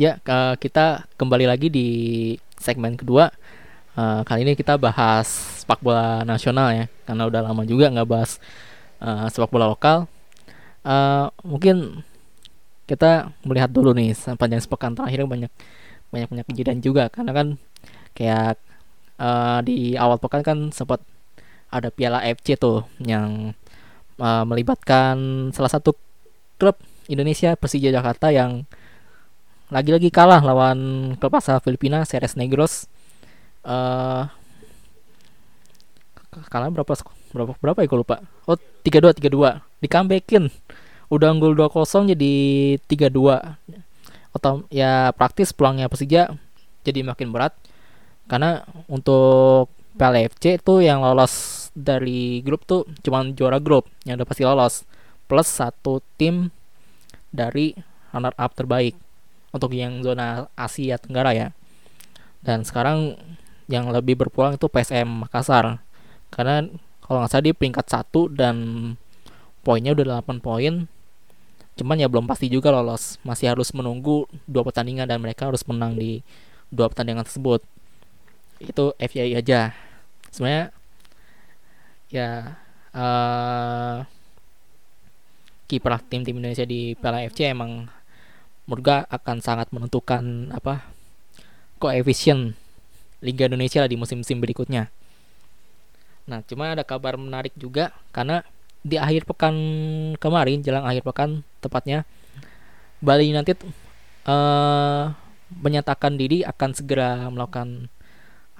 Ya, kita kembali lagi di segmen kedua. Eh, kali ini kita bahas sepak bola nasional ya, karena udah lama juga nggak bahas eh, sepak bola lokal. Eh, mungkin kita melihat dulu nih sepanjang sepekan terakhir banyak banyak banyak kejadian juga, karena kan kayak di awal pekan kan sempat ada Piala FC tuh yang melibatkan salah satu klub Indonesia Persija Jakarta yang lagi-lagi kalah lawan klub asal Filipina Ceres Negros. Eh kalah berapa berapa berapa ya gue lupa. Oh 3-2 3-2 di comebackin udah unggul 2-0 jadi 3-2 atau ya praktis pulangnya Persija jadi makin berat. Karena untuk PLFC itu yang lolos dari grup tuh cuman juara grup. Yang udah pasti lolos. Plus satu tim dari runner up terbaik untuk yang zona Asia Tenggara ya. Dan sekarang yang lebih berpulang itu PSM Makassar. Karena kalau nggak salah di peringkat satu dan poinnya udah 8 poin. Cuman ya belum pasti juga lolos. Masih harus menunggu dua pertandingan dan mereka harus menang di dua pertandingan tersebut. Itu FYI aja. Sebenarnya ya eh kiprah tim-tim Indonesia di Piala FC emang menurut gua akan sangat menentukan apa koefisien Liga Indonesia di musim-musim berikutnya. Nah, cuma ada kabar menarik juga karena di akhir pekan kemarin, jelang akhir pekan tepatnya, Bali United eh menyatakan diri akan segera melakukan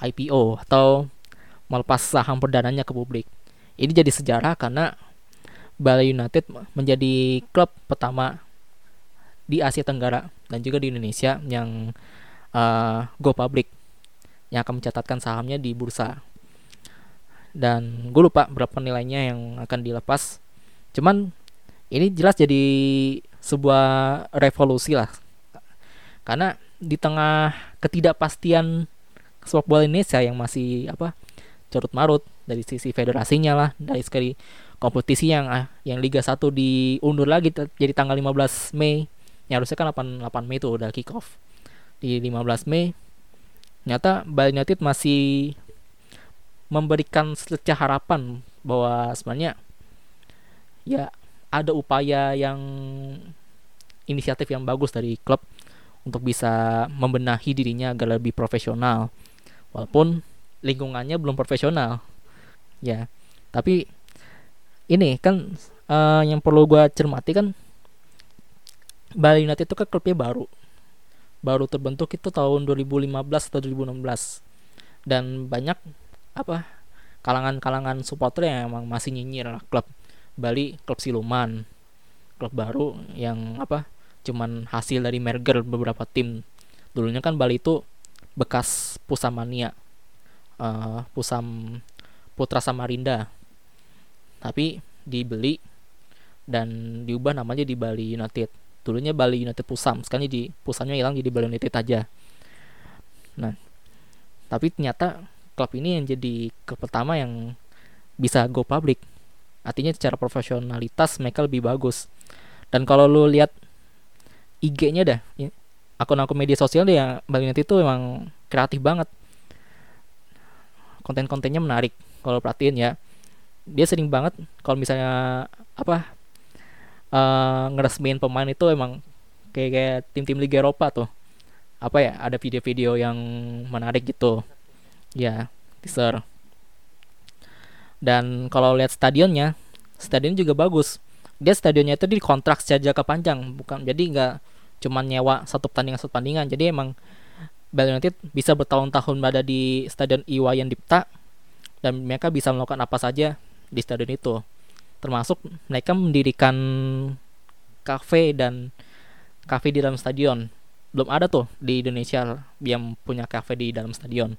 IPO atau melepas saham perdananya ke publik. Ini jadi sejarah karena Bali United menjadi klub pertama di Asia Tenggara dan juga di Indonesia yang uh, go public yang akan mencatatkan sahamnya di bursa. Dan gue lupa berapa nilainya yang akan dilepas. Cuman ini jelas jadi sebuah revolusi lah. Karena di tengah ketidakpastian sepak bola Indonesia yang masih apa carut marut dari sisi federasinya lah dari sekali kompetisi yang ah, yang Liga 1 diundur lagi jadi tanggal 15 Mei yang harusnya kan 8 8 Mei itu udah kick off. Di 15 Mei ternyata Bali United masih memberikan secah harapan bahwa sebenarnya ya ada upaya yang inisiatif yang bagus dari klub untuk bisa membenahi dirinya agar lebih profesional. Walaupun lingkungannya belum profesional. Ya tapi ini kan eh, yang perlu gua cermati kan Bali United itu kan klubnya baru. Baru terbentuk itu tahun 2015 atau 2016 dan banyak apa kalangan-kalangan supporter yang emang masih nyinyir lah klub Bali klub siluman klub baru yang apa cuman hasil dari merger beberapa tim. Dulunya kan Bali itu bekas Pusamania eh Pusam Putra Samarinda. Tapi dibeli dan diubah namanya di Bali United dulunya Bali United Pusam sekarang di Pusamnya hilang jadi Bali United aja. Nah tapi ternyata klub ini yang jadi klub pertama yang bisa go public. Artinya secara profesionalitas mereka lebih bagus. Dan kalau lu lihat IG-nya dah akun-akun media sosial dia Bali United itu emang kreatif banget. Konten-kontennya menarik kalau perhatiin ya. Dia sering banget kalau misalnya apa ngeresmiin pemain itu emang kayak kayak tim-tim Liga Eropa tuh. Apa ya ada video-video yang menarik gitu. Ya teaser. Dan kalau lihat stadionnya stadion juga bagus. Dia stadionnya itu dikontrak secara jangka panjang bukan jadi nggak cuman nyewa satu pertandingan satu pertandingan. Jadi emang Bali United bisa bertahun-tahun berada di stadion Iwayan Dipta dan mereka bisa melakukan apa saja di stadion itu termasuk mereka mendirikan kafe dan kafe di dalam stadion. Belum ada tuh di Indonesia yang punya cafe di dalam stadion.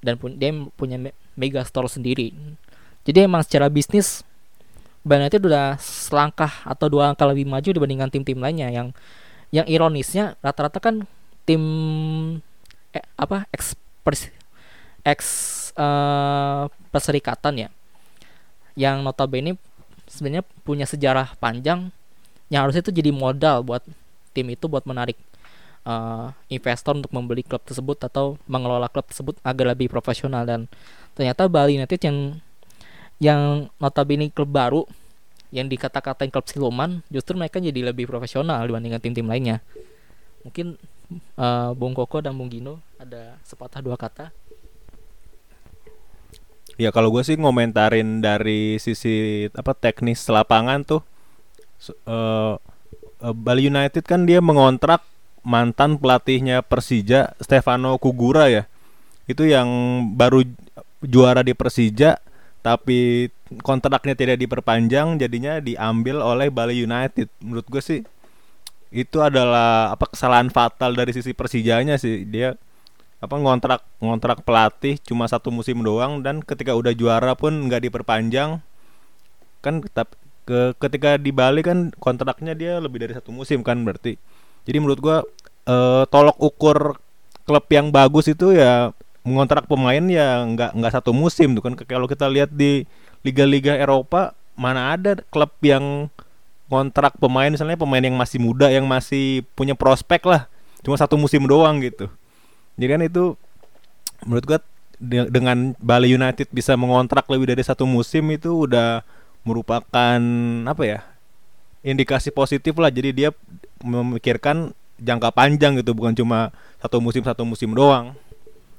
Dan pun dia punya me- mega store sendiri. Jadi emang secara bisnis Bali United udah selangkah atau dua angka lebih maju dibandingkan tim-tim lainnya yang yang ironisnya rata-rata kan tim eh, apa ex pers- ex eh, perserikatan ya. Yang notabene sebenarnya punya sejarah panjang yang harusnya itu jadi modal buat tim itu buat menarik eh, investor untuk membeli klub tersebut atau mengelola klub tersebut agar lebih profesional. Dan ternyata Bali United yang yang notabene klub baru yang dikata-katain klub siluman justru mereka jadi lebih profesional dibandingkan tim-tim lainnya. Mungkin eh, Bung Koko dan Bung Gino ada sepatah dua kata Ya kalau gue sih ngomentarin dari sisi apa teknis lapangan tuh eh, eh, Bali United kan dia mengontrak mantan pelatihnya Persija Stefano Kugura ya. Itu yang baru juara di Persija tapi kontraknya tidak diperpanjang jadinya diambil oleh Bali United. Menurut gue sih itu adalah apa kesalahan fatal dari sisi Persijanya sih. Dia apa ngontrak ngontrak pelatih cuma satu musim doang dan ketika udah juara pun nggak diperpanjang kan tetap ke ketika di Bali kan kontraknya dia lebih dari satu musim kan berarti. Jadi menurut gua eh, tolok ukur klub yang bagus itu ya mengontrak pemain ya nggak nggak satu musim tuh kan. Kalau kita lihat di liga-liga Eropa mana ada klub yang kontrak pemain misalnya pemain yang masih muda yang masih punya prospek lah cuma satu musim doang gitu jadi kan itu menurut gua de- dengan Bali United bisa mengontrak lebih dari satu musim itu udah merupakan apa ya indikasi positif lah jadi dia memikirkan jangka panjang gitu bukan cuma satu musim satu musim doang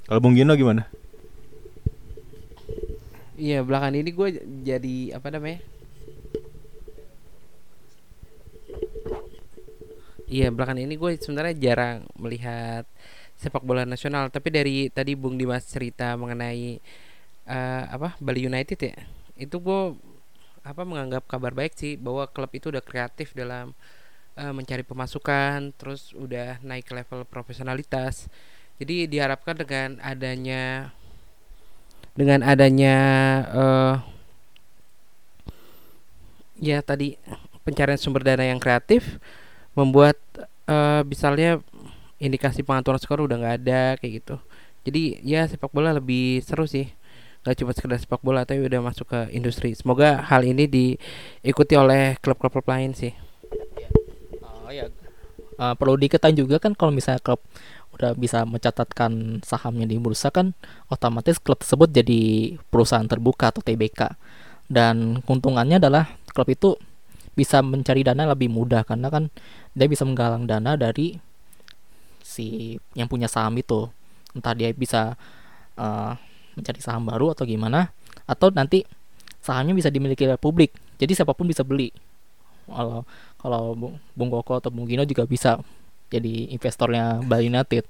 kalau Bung Gino gimana? Iya belakangan ini gue jadi apa namanya? Iya belakangan ini gue sebenarnya jarang melihat sepak bola nasional. Tapi dari tadi Bung Dimas cerita mengenai eh, apa Bali United ya, itu gue apa menganggap kabar baik sih bahwa klub itu udah kreatif dalam eh, mencari pemasukan, terus udah naik level profesionalitas. Jadi diharapkan dengan adanya dengan adanya eh ya tadi pencarian sumber dana yang kreatif membuat eh misalnya indikasi pengaturan skor udah nggak ada kayak gitu. Jadi ya sepak bola lebih seru sih. Gak cuma sekedar sepak bola tapi udah masuk ke industri. Semoga hal ini diikuti oleh klub-klub lain sih. Oh ya, Eh, perlu diketahui juga kan kalau misalnya klub udah bisa mencatatkan sahamnya di bursa kan otomatis klub tersebut jadi perusahaan terbuka atau TBK dan keuntungannya adalah klub itu bisa mencari dana lebih mudah karena kan dia bisa menggalang dana dari si yang punya saham itu. Entah dia bisa eh, mencari saham baru atau gimana atau nanti sahamnya bisa dimiliki oleh publik. Jadi siapa pun bisa beli. Kalau kalau Bung Koko atau Bung Gino juga bisa jadi investornya Bali United.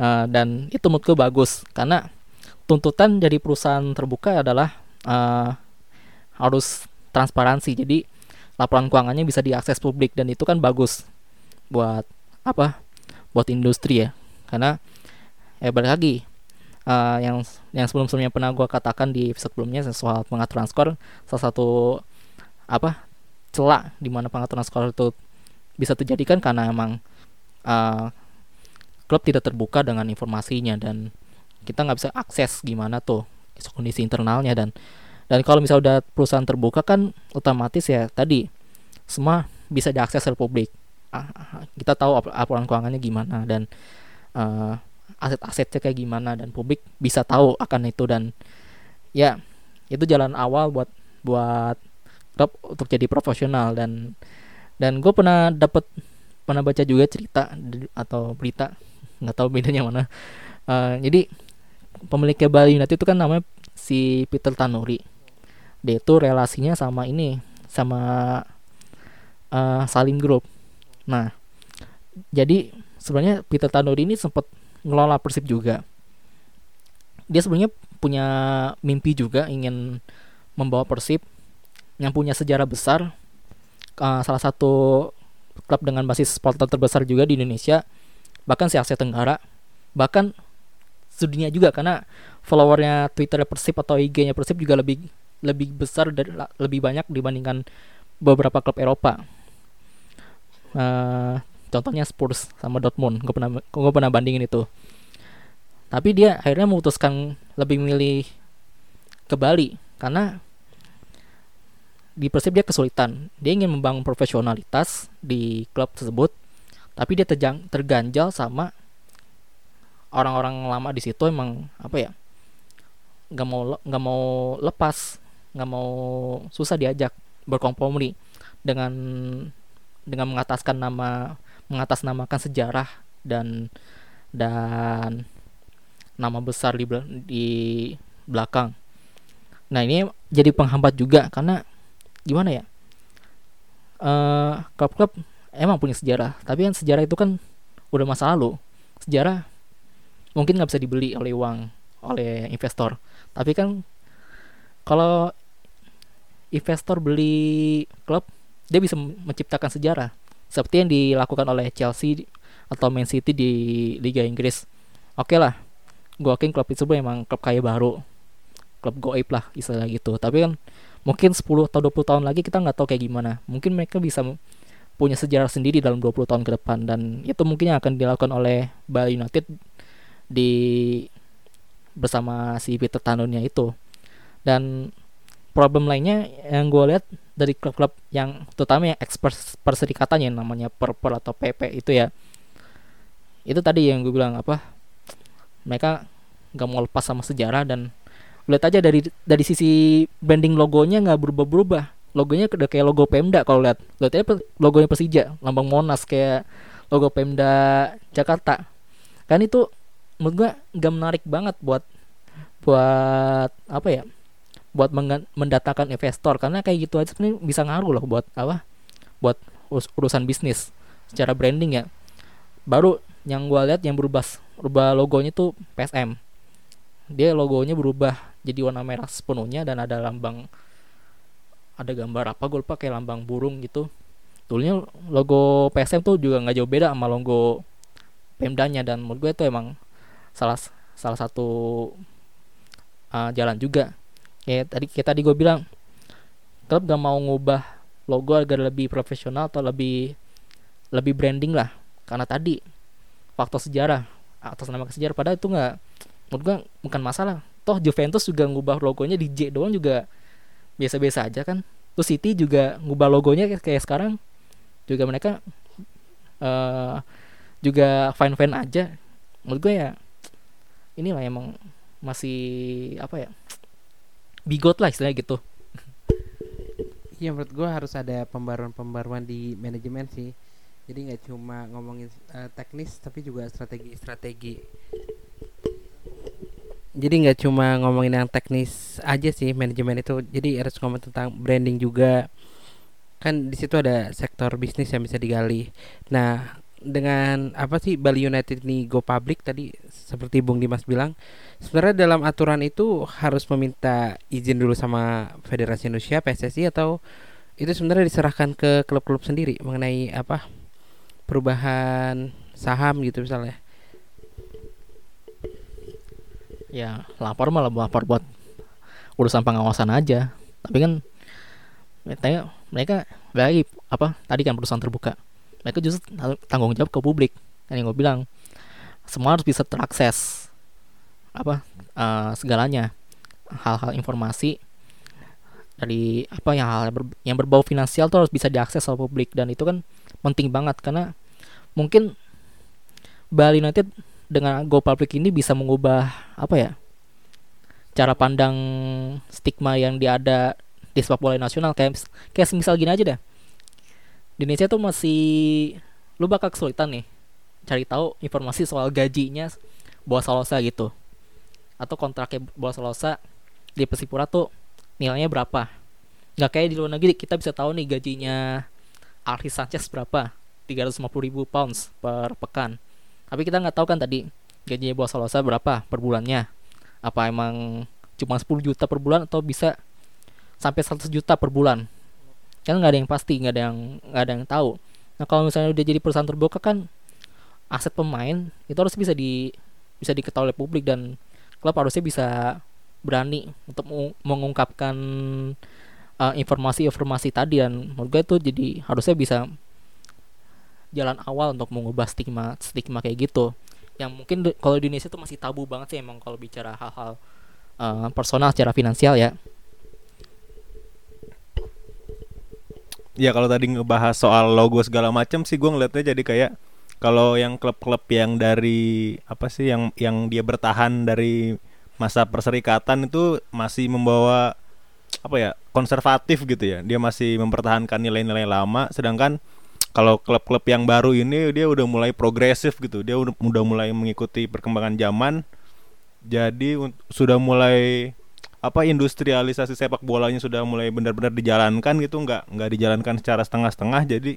Eh, dan itu menurutku bagus. Karena tuntutan dari perusahaan terbuka adalah eh, harus transparansi. Jadi laporan keuangannya bisa diakses publik dan itu kan bagus buat apa buat industri ya. Karena ya balik lagi eh, yang yang sebelum sebelumnya pernah gua katakan di episode sebelumnya soal pengaturan skor salah satu apa celah di mana pengaturan skor itu bisa terjadi kan karena emang uh, klub tidak terbuka dengan informasinya dan kita nggak bisa akses gimana tuh kondisi internalnya dan dan kalau misalnya udah perusahaan terbuka kan otomatis ya tadi semua bisa diakses oleh publik kita tahu ap- laporan keuangannya gimana dan uh, aset-asetnya kayak gimana dan publik bisa tahu akan itu dan ya itu jalan awal buat buat untuk jadi profesional dan dan gue pernah dapat pernah baca juga cerita atau berita nggak tahu bedanya mana. Eh, jadi pemiliknya Bali United itu kan namanya si Peter Tanuri. Dia itu relasinya sama ini sama eh, Salim Group nah jadi sebenarnya Peter Tanuri ini sempat ngelola Persib juga dia sebenarnya punya mimpi juga ingin membawa Persib yang punya sejarah besar uh, salah satu klub dengan basis supporter terbesar juga di Indonesia bahkan se Asia Tenggara bahkan sedunia juga karena followernya Twitter Persib atau IG-nya Persib juga lebih lebih besar dan lebih banyak dibandingkan beberapa klub Eropa. Eh, contohnya Spurs sama Dortmund, gue pernah gue pernah bandingin itu. Tapi dia akhirnya memutuskan lebih milih ke Bali karena di Persib dia kesulitan. Dia ingin membangun profesionalitas di klub tersebut, tapi dia terjang, terganjal sama orang-orang lama di situ emang apa ya? nggak mau nggak mau lepas, nggak mau susah diajak berkompromi dengan dengan mengataskan nama mengatasnamakan sejarah dan dan nama besar di di belakang. Nah ini jadi penghambat juga karena gimana ya? eh klub-klub emang punya sejarah, tapi kan sejarah itu kan udah masa lalu. Sejarah mungkin nggak bisa dibeli oleh uang oleh investor, tapi kan kalau investor beli klub, dia bisa menciptakan sejarah seperti yang dilakukan oleh Chelsea atau Man City di Liga Inggris. Oke lah, gue yakin klub itu memang klub kaya baru, klub goib lah istilah gitu. Tapi kan mungkin 10 atau 20 tahun lagi kita nggak tahu kayak gimana. Mungkin mereka bisa punya sejarah sendiri dalam 20 tahun ke depan dan itu mungkin akan dilakukan oleh Bali United di bersama si Peter Tanunnya itu. Dan problem lainnya yang gue lihat dari klub-klub yang terutama yang ekspor perserikatan yang namanya Purple atau PP itu ya. Itu tadi yang gue bilang apa mereka nggak mau lepas sama sejarah dan lihat aja dari dari sisi branding logonya nggak berubah-berubah. Logonya udah kayak logo Pemda kalau lihat. Lihat aja logonya Persija lambang Monas kayak logo Pemda Jakarta. Kan itu menurut gua nggak menarik banget buat buat apa ya buat mendatangkan investor. Karena kayak gitu aja sebenarnya bisa ngaruh loh buat apa? Buat urus- urusan bisnis secara branding ya. Baru yang gua lihat yang berubah berubah logonya tuh PSM dia logonya berubah jadi warna merah sepenuhnya dan ada lambang ada gambar apa gue lupa kayak lambang burung gitu. Tulnya logo PSM tuh juga nggak jauh beda sama logo Pemdanya dan menurut gue itu emang salah salah satu uh, jalan juga kayak tadi kayak tadi gue bilang klub gak mau ngubah logo agar lebih profesional atau lebih lebih branding lah. Karena tadi faktor sejarah atas nama sejarah padahal itu nggak menurut gua bukan masalah. Toh Juventus juga ngubah logonya di J doang juga biasa-biasa aja kan. Terus City juga ngubah logonya kayak- sekarang. Juga mereka eh juga fine fine aja. Menurut gue ya inilah emang masih apa ya bigot lah istilahnya gitu Iya menurut gua harus ada pembaruan-pembaruan di manajemen sih. Jadi nggak cuma ngomongin eh, teknis tapi juga strategi-strategi. Jadi nggak cuma ngomongin yang teknis aja sih manajemen itu. Jadi harus ngomong tentang branding juga. Kan di situ ada sektor bisnis yang bisa digali. Nah, dengan apa sih Bali United ini go public tadi seperti Bung Dimas bilang sebenarnya dalam aturan itu harus meminta izin dulu sama Federasi Indonesia PSSI atau itu sebenarnya diserahkan ke klub-klub sendiri mengenai apa perubahan saham gitu misalnya? Ya lapor malah lapor buat urusan pengawasan aja. Tapi kan mereka mereka lagi apa tadi kan perusahaan terbuka mereka justru tanggung jawab ke publik. Kan yang gue bilang semua harus bisa terakses apa eh, segalanya. Hal-hal informasi dari apa yang hal ber- yang berbau finansial tuh harus bisa diakses oleh publik. Dan itu kan penting banget karena mungkin Bali United dengan Go Public ini bisa mengubah apa ya cara pandang stigma yang dia ada di sepak bola nasional. Kayak kayak misal gini aja dah di Indonesia tuh masih lu bakal kesulitan nih cari tahu informasi soal gajinya Boa Salosa gitu. Atau kontraknya Boa Salosa di Persipura tuh nilainya berapa. Nggak kayak di luar negeri kita bisa tahu nih gajinya Alexis Sanchez berapa 350 ribu pounds per pekan. Tapi kita nggak tahu kan tadi gajinya Boa Salosa berapa per bulannya. Apa emang cuma 10 juta per bulan atau bisa sampai 100 juta per bulan kan nggak ada yang pasti nggak ada yang nggak ada yang tahu. Nah kalau misalnya udah jadi perusahaan terbuka kan aset pemain itu harus bisa di bisa diketahui oleh publik dan klub harusnya bisa berani untuk mengu- mengungkapkan uh, informasi-informasi tadi dan menurut gue itu jadi harusnya bisa jalan awal untuk mengubah stigma stigma kayak gitu. Yang mungkin kalau di Indonesia itu masih tabu banget sih emang kalau bicara hal-hal uh, personal secara finansial ya Ya kalau tadi ngebahas soal logo segala macam sih gue ngeliatnya jadi kayak kalau yang klub-klub yang dari apa sih yang yang dia bertahan dari masa perserikatan itu masih membawa apa ya konservatif gitu ya. Dia masih mempertahankan nilai-nilai lama sedangkan kalau klub-klub yang baru ini dia udah mulai progresif gitu. Dia udah, udah mulai mengikuti perkembangan zaman. Jadi sudah mulai apa industrialisasi sepak bolanya sudah mulai benar-benar dijalankan gitu nggak nggak dijalankan secara setengah-setengah. Jadi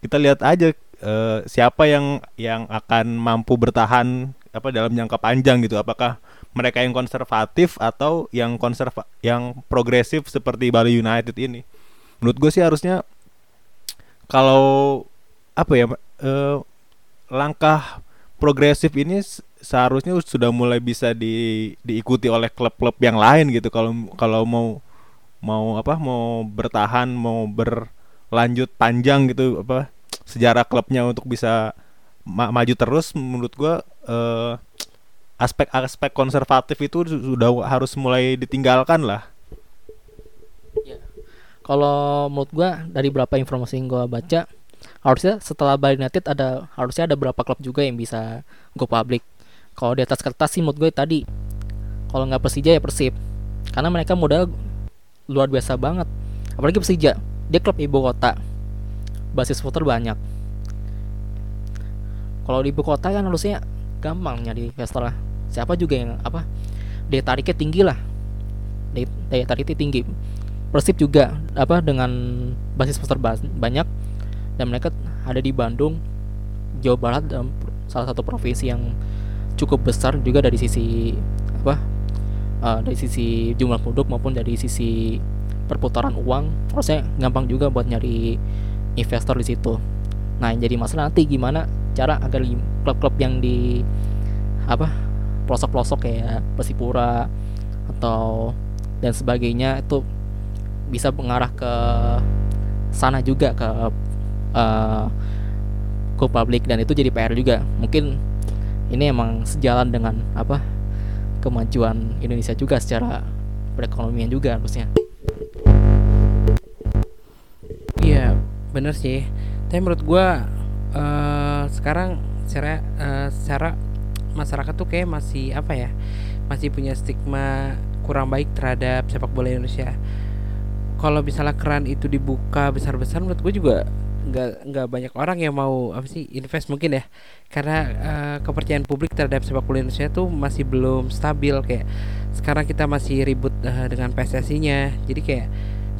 kita lihat aja eh, siapa yang yang akan mampu bertahan apa dalam jangka panjang gitu. Apakah mereka yang konservatif atau yang konserva yang progresif seperti Bali United ini. Menurut gue sih harusnya kalau apa ya eh, langkah progresif ini seharusnya sudah mulai bisa di diikuti oleh klub-klub yang lain gitu. Kalau kalau mau mau apa mau bertahan mau berlanjut panjang gitu apa sejarah klubnya untuk bisa ma- maju terus menurut gua eh, aspek-aspek konservatif itu su- sudah harus mulai ditinggalkan lah. Kalau menurut gua dari berapa informasi yang gua baca harusnya setelah Bali United ada harusnya ada berapa klub juga yang bisa go public kalau di atas kertas sih menurut gue tadi. Kalau nggak Persija ya Persib. Karena mereka modal luar biasa banget. Apalagi Persija dia klub ibu kota. Basis voter banyak. Kalau di ibu kota kan harusnya gampang nyari investor lah. Siapa juga yang apa daya tariknya tinggi lah. Daya, tariknya tinggi. Persib juga apa dengan basis voter ba- banyak. Dan mereka ada di Bandung Jawa Barat dalam salah satu provinsi yang cukup besar juga dari sisi apa eh, dari sisi jumlah penduduk maupun dari sisi perputaran uang. Harusnya gampang juga buat nyari investor di situ. Nah yang jadi masalah nanti gimana cara agar klub-klub yang di apa pelosok-pelosok kayak Persipura atau dan sebagainya itu bisa mengarah ke sana juga ke eh, go public dan itu jadi PR juga. Mungkin ini emang sejalan dengan apa kemajuan Indonesia juga secara perekonomian juga harusnya Iya, bener sih. Tapi menurut gua eh sekarang secara eh, secara masyarakat tuh kayak masih apa ya? Masih punya stigma kurang baik terhadap sepak bola Indonesia. Kalau misalnya keran itu dibuka besar-besar menurut gue juga nggak nggak banyak orang yang mau apa sih invest mungkin ya. Karena eh, kepercayaan publik terhadap sepak bola Indonesia tuh masih belum stabil. Kayak sekarang kita masih ribut eh, dengan PSSI-nya jadi kayak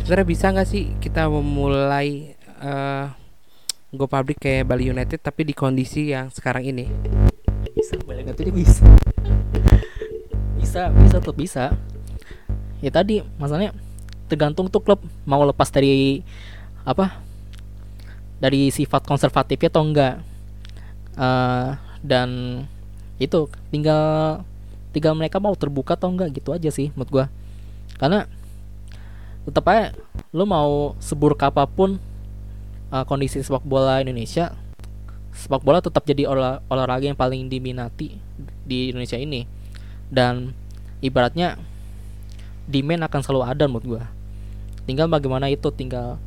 sebenarnya bisa nggak sih kita memulai eh go public kayak Bali United tapi di kondisi yang sekarang ini? Bisa balik itu bisa. Bisa bisa tuh bisa. Ya tadi masalahnya tergantung tuh klub mau lepas dari apa dari sifat konservatifnya atau enggak. Eh, dan itu tinggal tinggal mereka mau terbuka atau enggak gitu aja sih menurut gua. Karena tetap aja lu mau seburuk apa pun eh, kondisi sepak bola Indonesia sepak bola tetap jadi olah- olahraga yang paling diminati di Indonesia ini. Dan ibaratnya demand akan selalu ada menurut gua. Tinggal bagaimana itu tinggal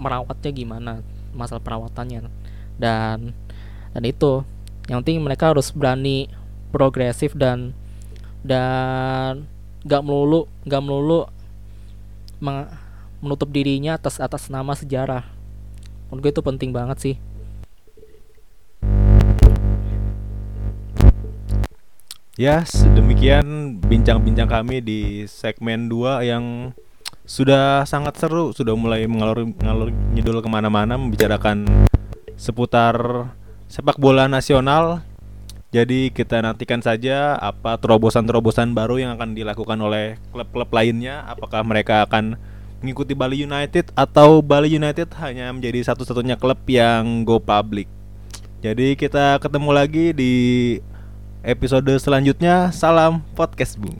merawatnya gimana masalah perawatannya. Dan dan itu. Yang penting mereka harus berani progresif dan dan nggak melulu nggak melulu menutup dirinya atas atas nama sejarah. Menurut gue itu penting banget sih. Ya, demikian bincang-bincang kami di segmen 2 yang sudah sangat seru, sudah mulai mengalur ngalur ngidul ke mana-mana membicarakan seputar sepak bola nasional. Jadi kita nantikan saja apa terobosan-terobosan baru yang akan dilakukan oleh klub-klub lainnya. Apakah mereka akan mengikuti Bali United atau Bali United hanya menjadi satu-satunya klub yang go public. Jadi kita ketemu lagi di episode selanjutnya. Salam podcast Bung.